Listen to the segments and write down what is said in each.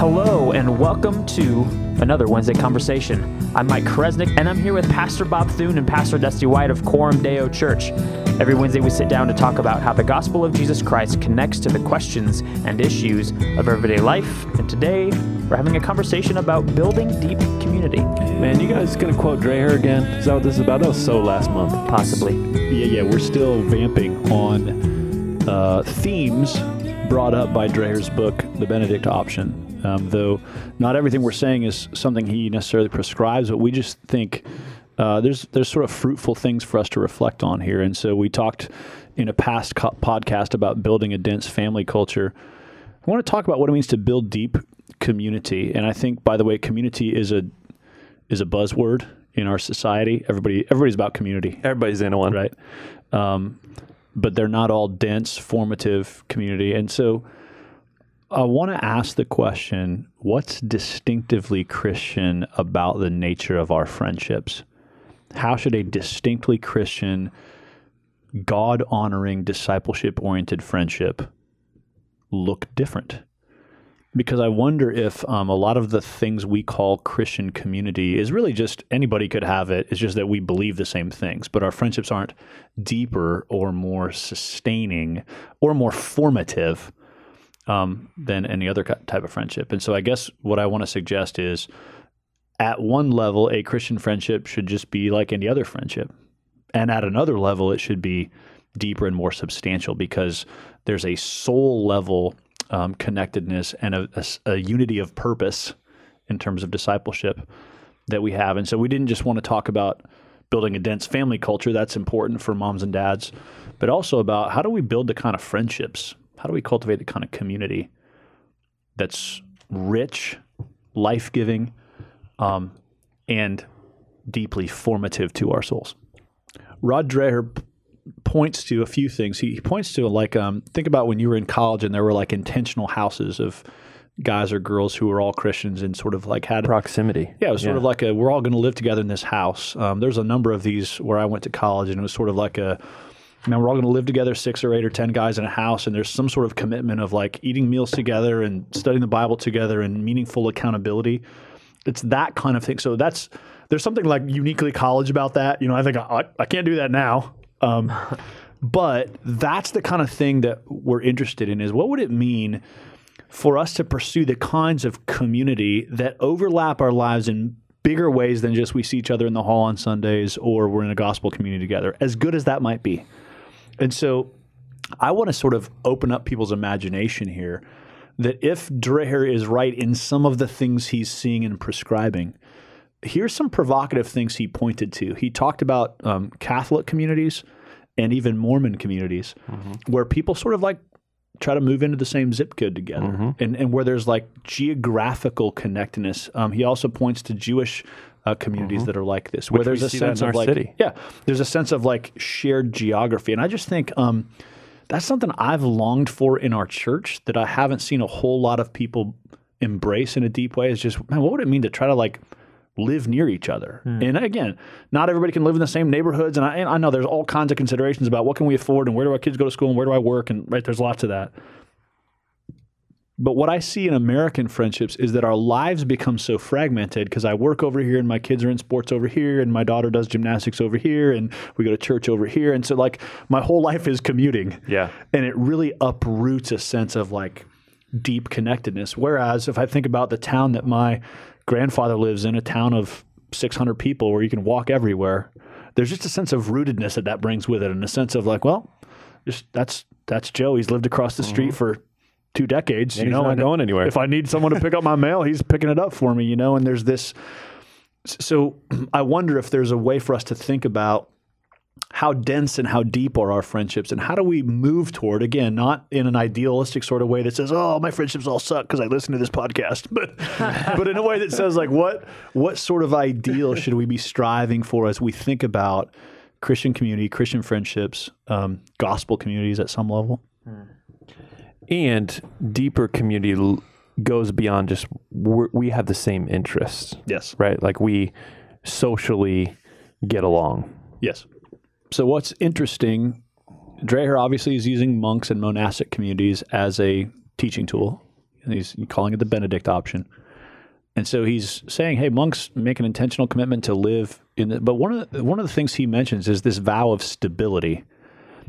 Hello, and welcome to another Wednesday conversation. I'm Mike Kresnick, and I'm here with Pastor Bob Thune and Pastor Dusty White of Coram Deo Church. Every Wednesday, we sit down to talk about how the gospel of Jesus Christ connects to the questions and issues of everyday life. And today, we're having a conversation about building deep community. Man, you guys gonna quote Dreher again? Is that what this is about? That was so last month. Possibly. Yeah, yeah, we're still vamping on uh, themes brought up by Dreher's book, The Benedict Option. Um, though not everything we're saying is something he necessarily prescribes, but we just think uh, there's there's sort of fruitful things for us to reflect on here. And so we talked in a past co- podcast about building a dense family culture. I want to talk about what it means to build deep community. And I think, by the way, community is a is a buzzword in our society. Everybody everybody's about community Everybody's in one. right? Um, but they're not all dense, formative community. And so I want to ask the question what's distinctively Christian about the nature of our friendships? How should a distinctly Christian, God honoring, discipleship oriented friendship look different? Because I wonder if um, a lot of the things we call Christian community is really just anybody could have it. It's just that we believe the same things, but our friendships aren't deeper or more sustaining or more formative um, than any other type of friendship. And so I guess what I want to suggest is at one level, a Christian friendship should just be like any other friendship. And at another level, it should be deeper and more substantial because there's a soul level um, connectedness and a unity of purpose in terms of discipleship that we have. And so we didn't just want to talk about building a dense family culture. That's important for moms and dads, but also about how do we build the kind of friendships? How do we cultivate the kind of community that's rich, life giving, um, and deeply formative to our souls? Rod Dreher p- points to a few things. He, he points to like um, think about when you were in college and there were like intentional houses of guys or girls who were all Christians and sort of like had Proximity. yeah, it was sort of like a we're all going to live together in this house. Um, there's a number of these where I went to college, and it was sort of like a man, we're all going to live together, six or eight or ten guys in a house, and there's some sort of commitment of like eating meals together and studying the Bible together and meaningful accountability. It's that kind of thing. So that's there's something like uniquely college about that. You know, I think I, I can't do that now. Um, but that's the kind of thing that we're interested in is what would it mean for us to pursue the kinds of community that overlap our lives in bigger ways than just we see each other in the hall on Sundays or we're in a gospel community together, as good as that might be. And so I want to sort of open up people's imagination here that if Dreher is right in some of the things he's seeing and prescribing, here's some provocative things he pointed to. He talked about um, Catholic communities and even Mormon communities where people sort of like try to move into the same zip code together and, and where there's like geographical connectedness. Um, he also points to Jewish uh, communities that are like this, where Which there's a sense of like, city. yeah, there's a sense of like shared geography. And I just think um, that's something I've longed for in our church that I haven't seen a whole lot of people embrace in a deep way. Is just, man, what would it mean to try to like live near each other? And again, not everybody can live in the same neighborhoods. And I, and I know there's all kinds of considerations about what can we afford and where do our kids go to school and where do I work? And right, there's lots of that. But what I see in American friendships is that our lives become so fragmented because I work over here and my kids are in sports over here and my daughter does gymnastics over here and we go to church over here. And so, like, my whole life is commuting. Yeah. And it really uproots a sense of like deep connectedness. Whereas if I think about the town that my grandfather lives in, a town of 600 people where you can walk everywhere, there's just a sense of rootedness that that brings with it and a sense of like, well, just that's that's Joe. He's lived across the mm-hmm. street for two decades. you know, not and going anywhere. If I need someone to pick up my mail, he's picking it up for me. You know, and there's this. So I wonder if there's a way for us to think about how dense and how deep are our friendships and how do we move toward again not in an idealistic sort of way that says oh my friendships all suck because i listen to this podcast but but in a way that says like what what sort of ideal should we be striving for as we think about christian community christian friendships um, gospel communities at some level And deeper community l- goes beyond just we're, we have the same interests, yes right? Like we socially get along. Yes. So what's interesting, Dreher obviously is using monks and monastic communities as a teaching tool. And he's calling it the Benedict option. And so he's saying, "Hey, monks make an intentional commitment to live in." The, but one of the, one of the things he mentions is this vow of stability,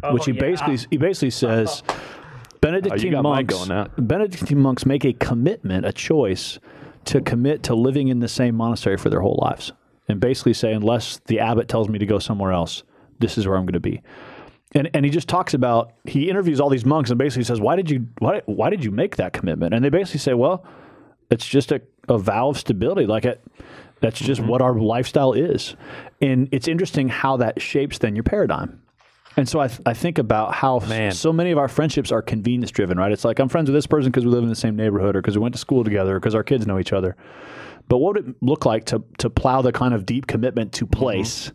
oh, which he yeah. basically he basically says, Benedictine mine monks. Benedictine monks make a commitment, a choice, to commit to living in the same monastery for their whole lives, and basically say, unless the abbot tells me to go somewhere else, this is where I'm going to be. And, and he just talks about he interviews all these monks and basically says why did you why, why did you make that commitment and they basically say well it's just a, a vow of stability like it that's just Mm-hmm. what our lifestyle is and it's interesting how that shapes then your paradigm and so I, th- I think about how Man. so many of our friendships are convenience driven right? It's like i'm friends with this person because we live in the same neighborhood or because we went to school together or because our kids know each other. But what would it look like to to plow the kind of deep commitment to place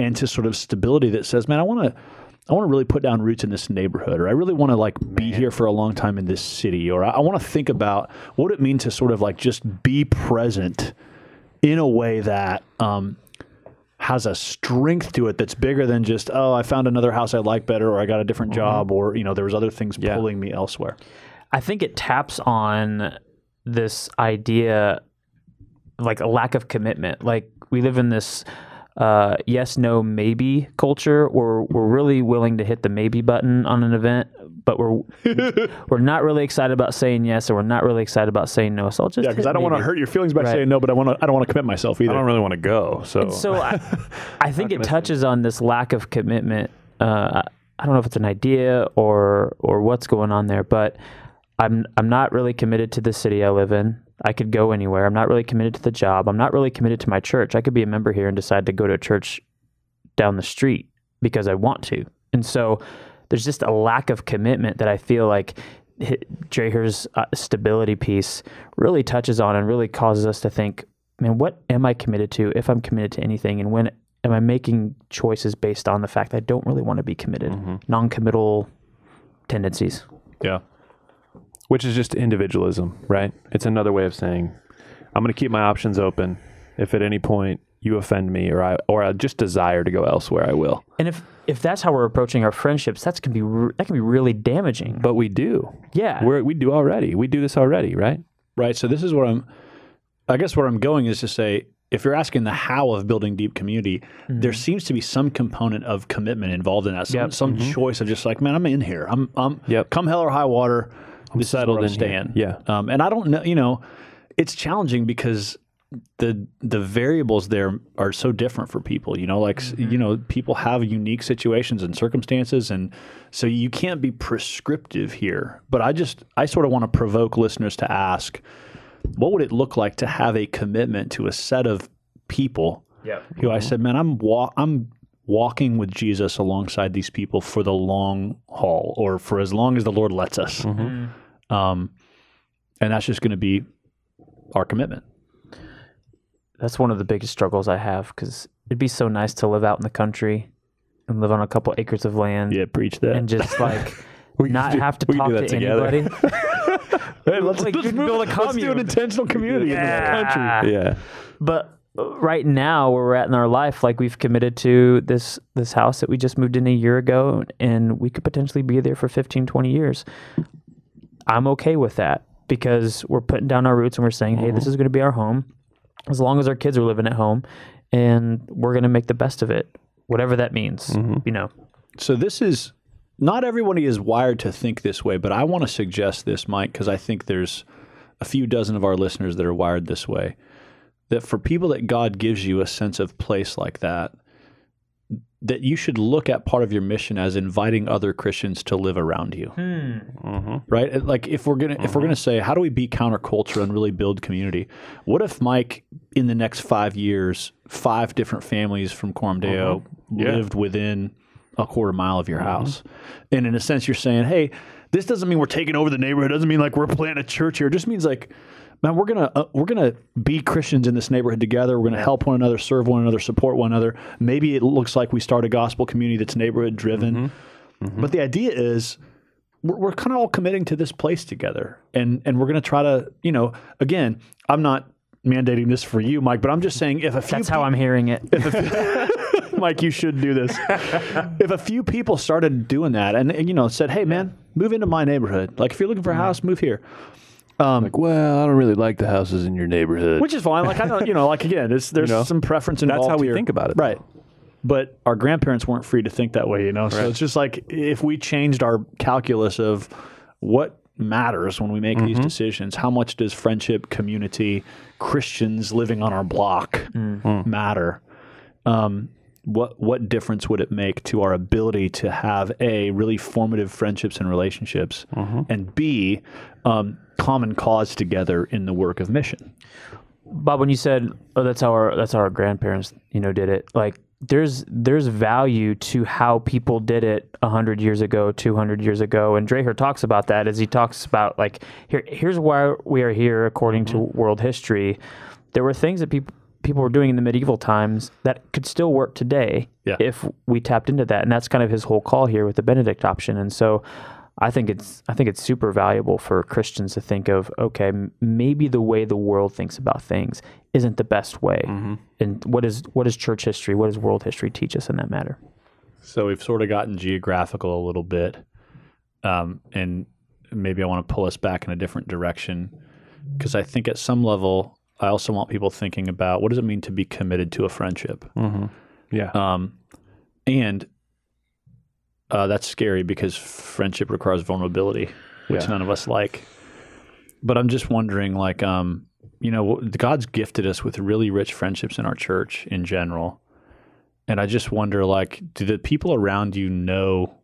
and to sort of stability that says, man, I want to I want to really put down roots in this neighborhood, or I really want to like be here for a long time in this city, or I, I want to think about what it means to sort of like just be present in a way that um, has a strength to it that's bigger than just oh I found another house I like better, or I got a different mm-hmm. job, or you know there was other things Yeah. pulling me elsewhere. I think it taps on this idea, like a lack of commitment. Like we live in this uh, yes, no, maybe culture, where we're really willing to hit the maybe button on an event, but we're we're not really excited about saying yes, or we're not really excited about saying no. So I'll just Yeah, because I don't want to hurt your feelings by Right. saying no, but I want to I don't want to commit myself either. I don't really want to go. So, So I, I think it touches on this lack of commitment. Uh, I don't know if it's an idea or or what's going on there, but I'm I'm not really committed to the city I live in. I could go anywhere. I'm not really committed to the job. I'm not really committed to my church. I could be a member here and decide to go to a church down the street because I want to. And so there's just a lack of commitment that I feel like Dreher's uh, stability piece really touches on and really causes us to think, man, what am I committed to if I'm committed to anything? And when am I making choices based on the fact that I don't really want to be committed? Non committal tendencies. Yeah. Which is just individualism, right? It's another way of saying, I'm going to keep my options open. If at any point you offend me or I or I just desire to go elsewhere, I will. And if if that's how we're approaching our friendships, that's can be re- that can be really damaging. But we do. yeah, We're, we do already. We do this already, right? Right. So this is where I'm. I guess where I'm going is to say, if you're asking the how of building deep community, mm-hmm. there seems to be some component of commitment involved in that. Some, Yep. some mm-hmm. choice of just like, man, I'm in here. I'm. I'm. Yep. Come hell or high water, I'm settled in here. Yeah. Um, and I don't know. You know, it's challenging because the the variables there are so different for people. You know, like s you mm-hmm. know, people have unique situations and circumstances, and so you can't be prescriptive here. But I just I sort of want to provoke listeners to ask, what would it look like to have a commitment to a set of people Yep. who I mm-hmm. said, man, I'm wa- I'm walking with Jesus alongside these people for the long haul, or for as long as the Lord lets us. Mm-hmm. Um, and that's just going to be our commitment. that's one of the biggest struggles I have because it'd be so nice to live out in the country and live on a couple acres of land Yeah, preach that. and just like We not do- have to we talk do to together. anybody. hey, let's, like, let's move- build a commune. let's do an intentional community in the country. Yeah. Yeah. But uh, right now, where we're at in our life, like we've committed to this this house that we just moved in a year ago, and we could potentially be there for 15, 20 years. I'm okay with that because we're putting down our roots and we're saying, hey, this mm-hmm. is going to be our home as long as our kids are living at home, and we're going to make the best of it, whatever that means. Mm-hmm. You know, So this is not everybody is wired to think this way, but I want to suggest this, Mike, because I think there's a few dozen of our listeners that are wired this way. That for people that God gives you a sense of place like that, that you should look at part of your mission as inviting other Christians to live around you. Hmm. Mm-hmm. Right? Like if we're gonna if we're mm-hmm. gonna say how do we be counterculture and really build community, what if Mike in the next five years, five different families from Coram mm-hmm. Deo Yeah. lived within a quarter mile of your house. And in a sense you're saying, hey, this doesn't mean we're taking over the neighborhood. It doesn't mean like we're planting a church here. It just means like man, we're gonna uh, we're gonna be Christians in this neighborhood together. We're gonna help one another, serve one another, support one another. Maybe it looks like we start a gospel community that's neighborhood driven. Mm-hmm. Mm-hmm. But the idea is we're, we're kind of all committing to this place together, and and we're gonna try to you know again, I'm not mandating this for you, Mike, but I'm just saying if a few that's how I'm hearing it. Mike, you should do this. if a few people started doing that and, and, you know said, "Hey, man, move into my neighborhood. Like if you're looking for a mm-hmm. house, move here." Um, like, well, I don't really like the houses in your neighborhood. which is fine. Like I know, you know, like again, it's, there's know, some preference involved. that's how we here. think about it, right? But our grandparents weren't free to think that way, you know. So it's just like if we changed our calculus of what matters when we make these mm-hmm. decisions, how much does friendship, community, Christians living on our block mm-hmm. matter? Um, what what difference would it make to our ability to have a really formative friendships and relationships, and b um, common cause together in the work of mission? Bob, when you said, "Oh, that's how our that's how our grandparents, you know, did it," like there's there's value to how people did it hundred years ago, two hundred years ago, and Dreher talks about that as he talks about like here here's why we are here according to world history. There were things that people people were doing in the medieval times that could still work today Yeah. if we tapped into that, and that's kind of his whole call here with the Benedict option, and so. I think it's I think it's super valuable for Christians to think of okay m- maybe the way the world thinks about things isn't the best way. And what is what does church history? What does world history teach us in that matter? So we've sort of gotten geographical a little bit, um, and maybe I want to pull us back in a different direction because I think at some level I also want people thinking about what does it mean to be committed to a friendship, yeah. um, and uh, that's scary because friendship requires vulnerability, which Yeah. none of us like. But I'm just wondering, like, um, you know, God's gifted us with really rich friendships in our church in general. And I just wonder, like, do the people around you know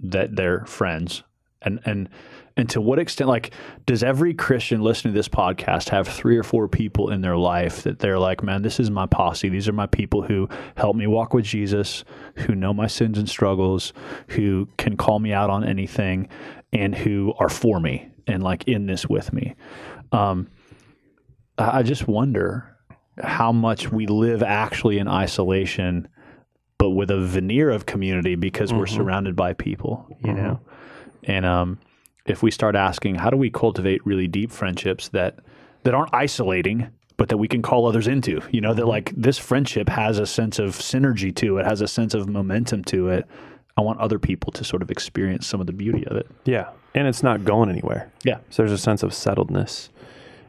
that they're friends? And and and to what extent, like, does every Christian listening to this podcast have three or four people in their life that they're like, man, this is my posse. These are my people who help me walk with Jesus, who know my sins and struggles, who can call me out on anything, and who are for me and like in this with me. Um, I just wonder how much we live actually in isolation, but with a veneer of community because we're surrounded by people, you know? And um, if we start asking, how do we cultivate really deep friendships that, that aren't isolating, but that we can call others into, you know, that mm-hmm. like this friendship has a sense of synergy to it, has a sense of momentum to it. I want other people to sort of experience some of the beauty of it. Yeah. And it's not going anywhere. Yeah. So there's a sense of settledness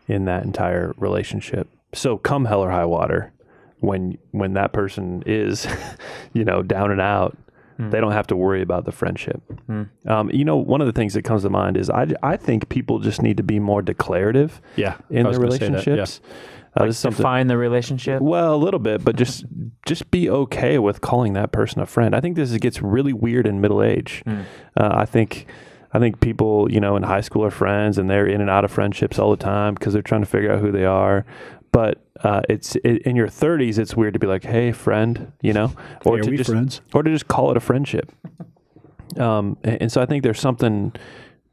in that entire relationship. So come hell or high water, when when that person is, you know, down and out, they don't have to worry about the friendship. Um, you know, one of the things that comes to mind is I, I think people just need to be more declarative Yeah. in their gonna that, yeah. relationships. Uh, something define the relationship well, a little bit, but just just be okay with calling that person a friend. I think this gets really weird in middle age. Uh, I think I think people, you know, in high school are friends and they're in and out of friendships all the time because they're trying to figure out who they are. But uh, it's it, in your 30s, it's weird to be like, "Hey, friend," you know, or Hey, to just friends? or to just call it a friendship. Um, and, and so I think there's something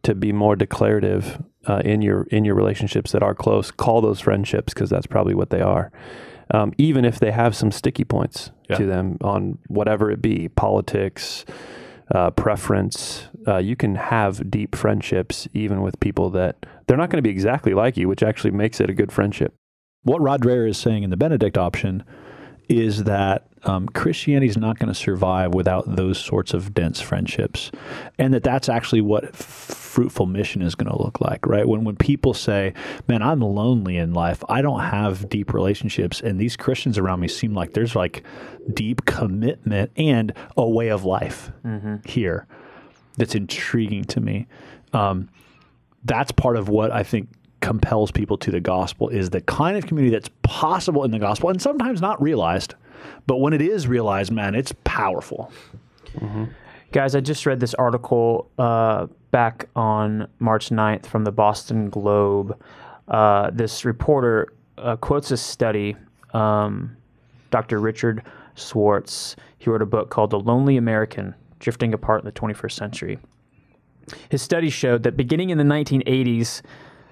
to be more declarative uh, in your in your relationships that are close. Call those friendships because that's probably what they are. Um, even if they have some sticky points Yeah. to them on whatever it be, politics, uh, preference, uh, you can have deep friendships even with people that they're not going to be exactly like you, which actually makes it a good friendship. What Rod Dreher is saying in the Benedict option is that um, Christianity is not going to survive without those sorts of dense friendships, and that that's actually what f- fruitful mission is going to look like, right? When when people say, "Man, I'm lonely in life. I don't have deep relationships," and these Christians around me seem like there's like deep commitment and a way of life here that's intriguing to me. Um, that's part of what I think compels people to the gospel is the kind of community that's possible in the gospel and sometimes not realized. But when it is realized, man, it's powerful. Guys, I just read this article uh, back on March 9th from the Boston Globe. Uh, this reporter uh, quotes a study, um, Dr. Richard Schwartz. He wrote a book called The Lonely American Drifting Apart in the 21st Century. His study showed that beginning in the 1980s,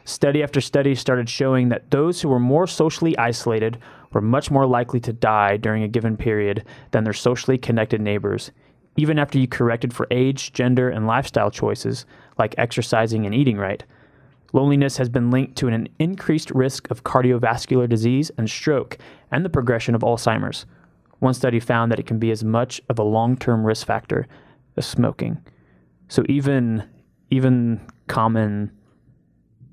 study after study started showing that those who were more socially isolated were much more likely to die during a given period than their socially connected neighbors, even after you corrected for age, gender, and lifestyle choices like exercising and eating right. Loneliness has been linked to an increased risk of cardiovascular disease and stroke and the progression of Alzheimer's. One study found that it can be as much of a long term risk factor as smoking. So even even common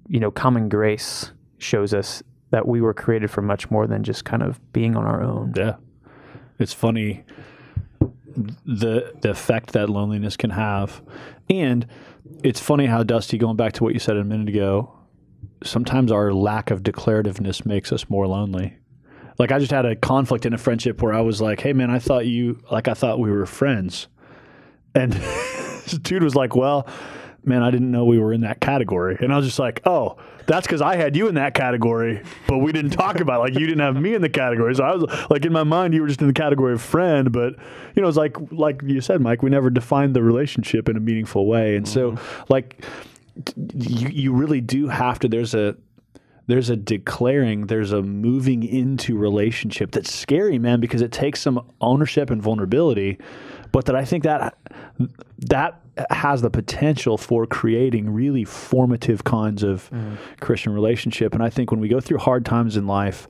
you know, common grace shows us that we were created for much more than just kind of being on our own. Yeah. It's funny the the effect that loneliness can have. And it's funny how Dusty going back to what you said a minute ago, sometimes our lack of declarativeness makes us more lonely. Like I just had a conflict in a friendship where I was like, "Hey man, I thought you like I thought we were friends." And this dude was like, "Well, man, I didn't know we were in that category. And I was just like, oh, that's because I had you in that category, but we didn't talk about it. like you didn't have me in the category. So I was like in my mind, you were just in the category of friend, but you know, it's like like you said, Mike, we never defined the relationship in a meaningful way, and mm-hmm. so like you you really do have to. There's a there's a declaring, there's a moving into relationship that's scary, man, because it takes some ownership and vulnerability. But that I think that that has the potential for creating really formative kinds of mm. Christian relationship. And I think when we go through hard times in life,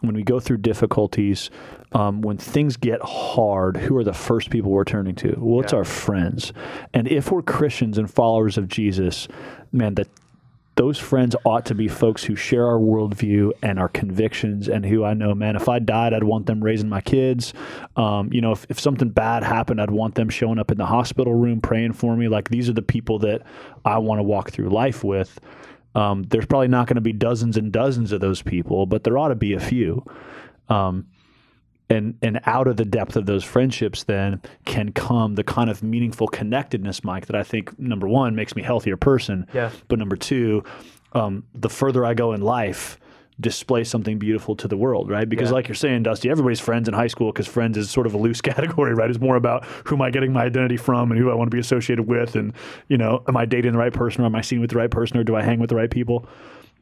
when we go through difficulties, um, when things get hard, who are the first people we're turning to? Well, it's yeah. our friends. And if we're Christians and followers of Jesus, man, that those friends ought to be folks who share our worldview and our convictions and who I know, man, if I died, I'd want them raising my kids. Um, you know, if, if something bad happened, I'd want them showing up in the hospital room praying for me. Like these are the people that I want to walk through life with. Um, there's probably not going to be dozens and dozens of those people, but there ought to be a few. Um, and and out of the depth of those friendships then can come the kind of meaningful connectedness mike that i think number one makes me a healthier person. Yeah. But number two um, the further i go in life display something beautiful to the world right? Because yeah. like you're saying dusty everybody's friends in high school because friends is sort of a loose category right? It's more about who am i getting my identity from and who i want to be associated with and you know am i dating the right person or am i seen with the right person or do i hang with the right people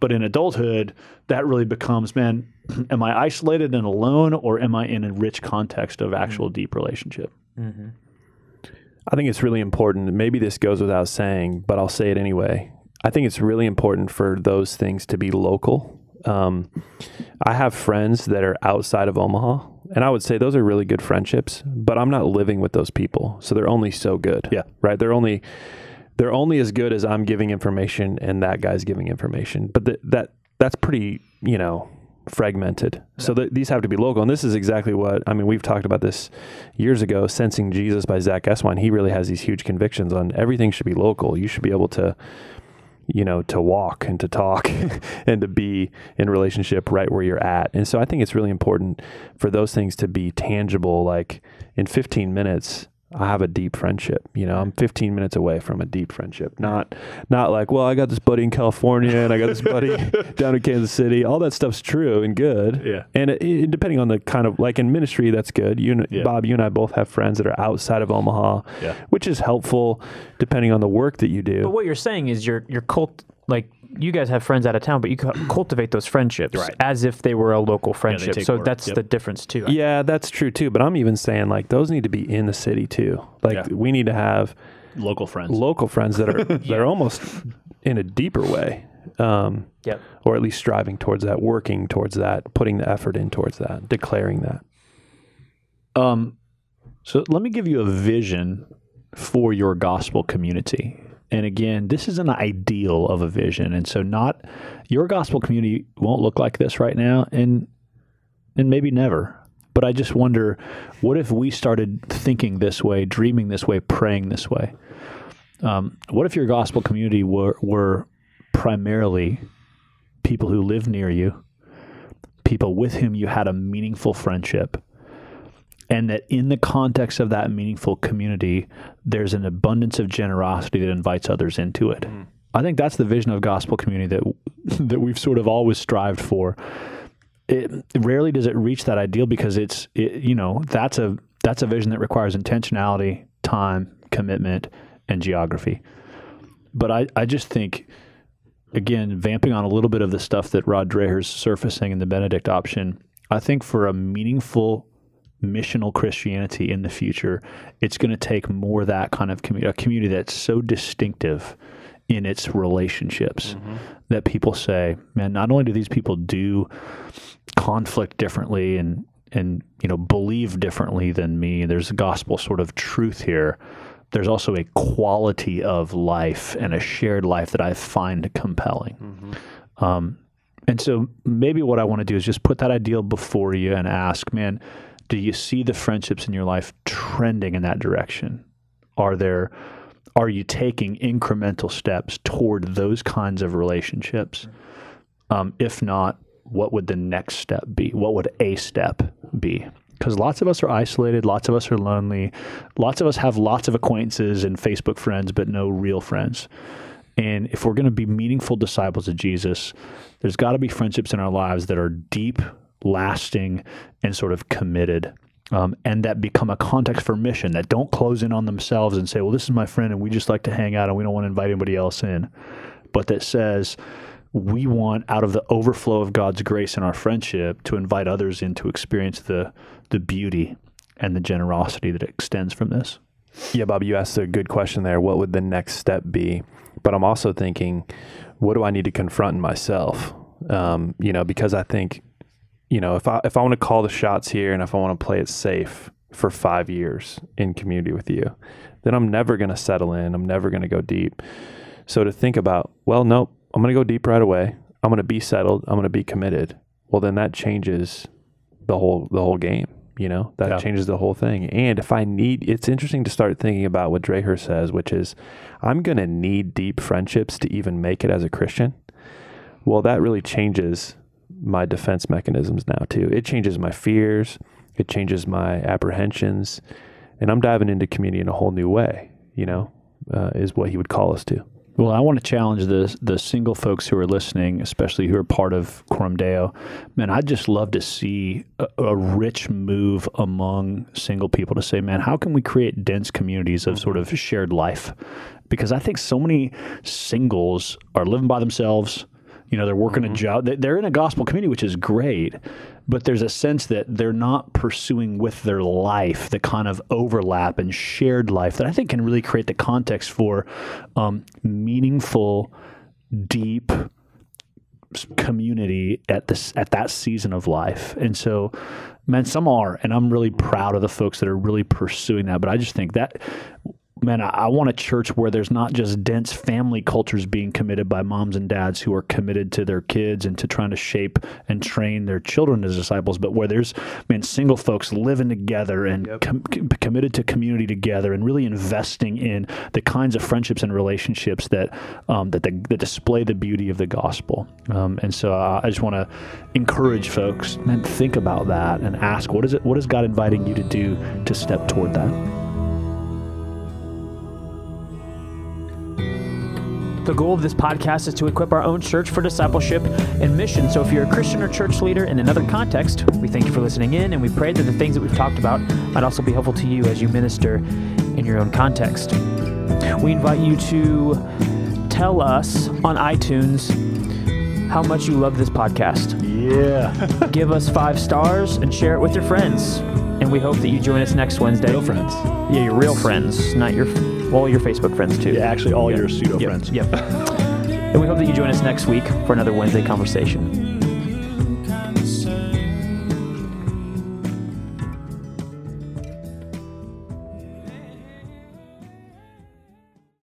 but in adulthood, that really becomes, man, am I isolated and alone, or am I in a rich context of actual mm-hmm. deep relationship? Mm-hmm. I think it's really important. Maybe this goes without saying, but I'll say it anyway. I think it's really important for those things to be local. Um, I have friends that are outside of Omaha, and I would say those are really good friendships, but I'm not living with those people. So they're only so good. Yeah. Right. They're only they're only as good as I'm giving information and that guy's giving information. But the, that that's pretty, you know, fragmented. Yeah. So these have to be local. And this is exactly what I mean. We've talked about this years ago. Sensing Jesus by Zach Eswine. He really has these huge convictions on everything should be local. You should be able to, you know, to walk and to talk and to be in relationship right where you're at. And so I think it's really important for those things to be tangible. Like in 15 minutes, I have a deep friendship. You know, I'm 15 minutes away from a deep friendship. Not not like, well, I got this buddy in California and I got this buddy down in Kansas City. All that stuff's true and good. Yeah. And it, it, depending on the kind of like in ministry, that's good. You, yeah. Bob, you and I both have friends that are outside of Omaha, yeah. which is helpful depending on the work that you do. But what you're saying is your your cult like you guys have friends out of town, but you cultivate those friendships right. as if they were a local friendship. Yeah, so work. that's yep. the difference too. Yeah, that's true too. But I'm even saying like those need to be in the city too. Like yeah. we need to have local friends, local friends that are yeah. that are almost in a deeper way. Um, yep. Or at least striving towards that, working towards that, putting the effort in towards that, declaring that. Um, so let me give you a vision for your gospel community. And again, this is an ideal of a vision. And so not your gospel community won't look like this right now and and maybe never. But I just wonder what if we started thinking this way, dreaming this way, praying this way? Um, what if your gospel community were, were primarily people who live near you, people with whom you had a meaningful friendship, and that in the context of that meaningful community, there's an abundance of generosity that invites others into it. Mm. I think that's the vision of gospel community that that we've sort of always strived for. It rarely does it reach that ideal because it's it, you know that's a that's a vision that requires intentionality, time, commitment, and geography. But I, I just think again, vamping on a little bit of the stuff that Rod Dreher's surfacing in the Benedict option, I think for a meaningful missional Christianity in the future, it's going to take more that kind of community, a community that's so distinctive in its relationships mm-hmm. that people say, man, not only do these people do conflict differently and and you know believe differently than me, there's a gospel sort of truth here, there's also a quality of life and a shared life that I find compelling. Mm-hmm. Um, and so maybe what I want to do is just put that ideal before you and ask, man, do you see the friendships in your life trending in that direction? Are there are you taking incremental steps toward those kinds of relationships? Um, if not, what would the next step be? What would a step be? Because lots of us are isolated, lots of us are lonely, lots of us have lots of acquaintances and Facebook friends, but no real friends. And if we're going to be meaningful disciples of Jesus, there's got to be friendships in our lives that are deep, lasting, and sort of committed. Um, and that become a context for mission that don't close in on themselves and say, well, this is my friend and we just like to hang out and we don't want to invite anybody else in. But that says, we want out of the overflow of God's grace in our friendship to invite others in to experience the the beauty and the generosity that extends from this. Yeah, Bob, you asked a good question there. What would the next step be? But I'm also thinking, what do I need to confront in myself? Um, you know, because I think, you know, if I if I want to call the shots here and if I want to play it safe for five years in community with you, then I'm never going to settle in. I'm never going to go deep. So to think about, well, nope, I'm going to go deep right away. I'm going to be settled. I'm going to be committed. Well, then that changes the whole the whole game. You know that yeah. changes the whole thing. And if I need, it's interesting to start thinking about what Dreher says, which is, I'm going to need deep friendships to even make it as a Christian. Well, that really changes my defense mechanisms now too. It changes my fears. It changes my apprehensions, and I'm diving into community in a whole new way. You know, uh, is what he would call us to. Well, I want to challenge the the single folks who are listening, especially who are part of Coram Deo. Man, I'd just love to see a, a, rich move among single people to say, man, how can we create dense communities of sort of shared life? Because I think so many singles are living by themselves. You know, they're working mm-hmm. a job. They're in a gospel community, which is great but there's a sense that they're not pursuing with their life the kind of overlap and shared life that I think can really create the context for um, meaningful, deep community at this at that season of life. And so, man, some are, and I'm really proud of the folks that are really pursuing that. But I just think that man, I, I, want a church where there's not just dense family cultures being committed by moms and dads who are committed to their kids and to trying to shape and train their children as disciples, but where there's, man, single folks living together and yep. com- committed to community together and really investing in the kinds of friendships and relationships that um, that, the, that display the beauty of the gospel. Um, and so uh, I just want to encourage folks, man, think about that and ask, what is it? What is God inviting you to do to step toward that? The goal of this podcast is to equip our own church for discipleship and mission. So if you're a Christian or church leader in another context, we thank you for listening in and we pray that the things that we've talked about might also be helpful to you as you minister in your own context. We invite you to tell us on iTunes how much you love this podcast. Yeah. Give us five stars and share it with your friends. And we hope that you join us next Wednesday. Real friends. Yeah, your real friends, not your well, your Facebook friends too. Yeah, actually, all yep. your pseudo yep. friends. Yep. and we hope that you join us next week for another Wednesday conversation.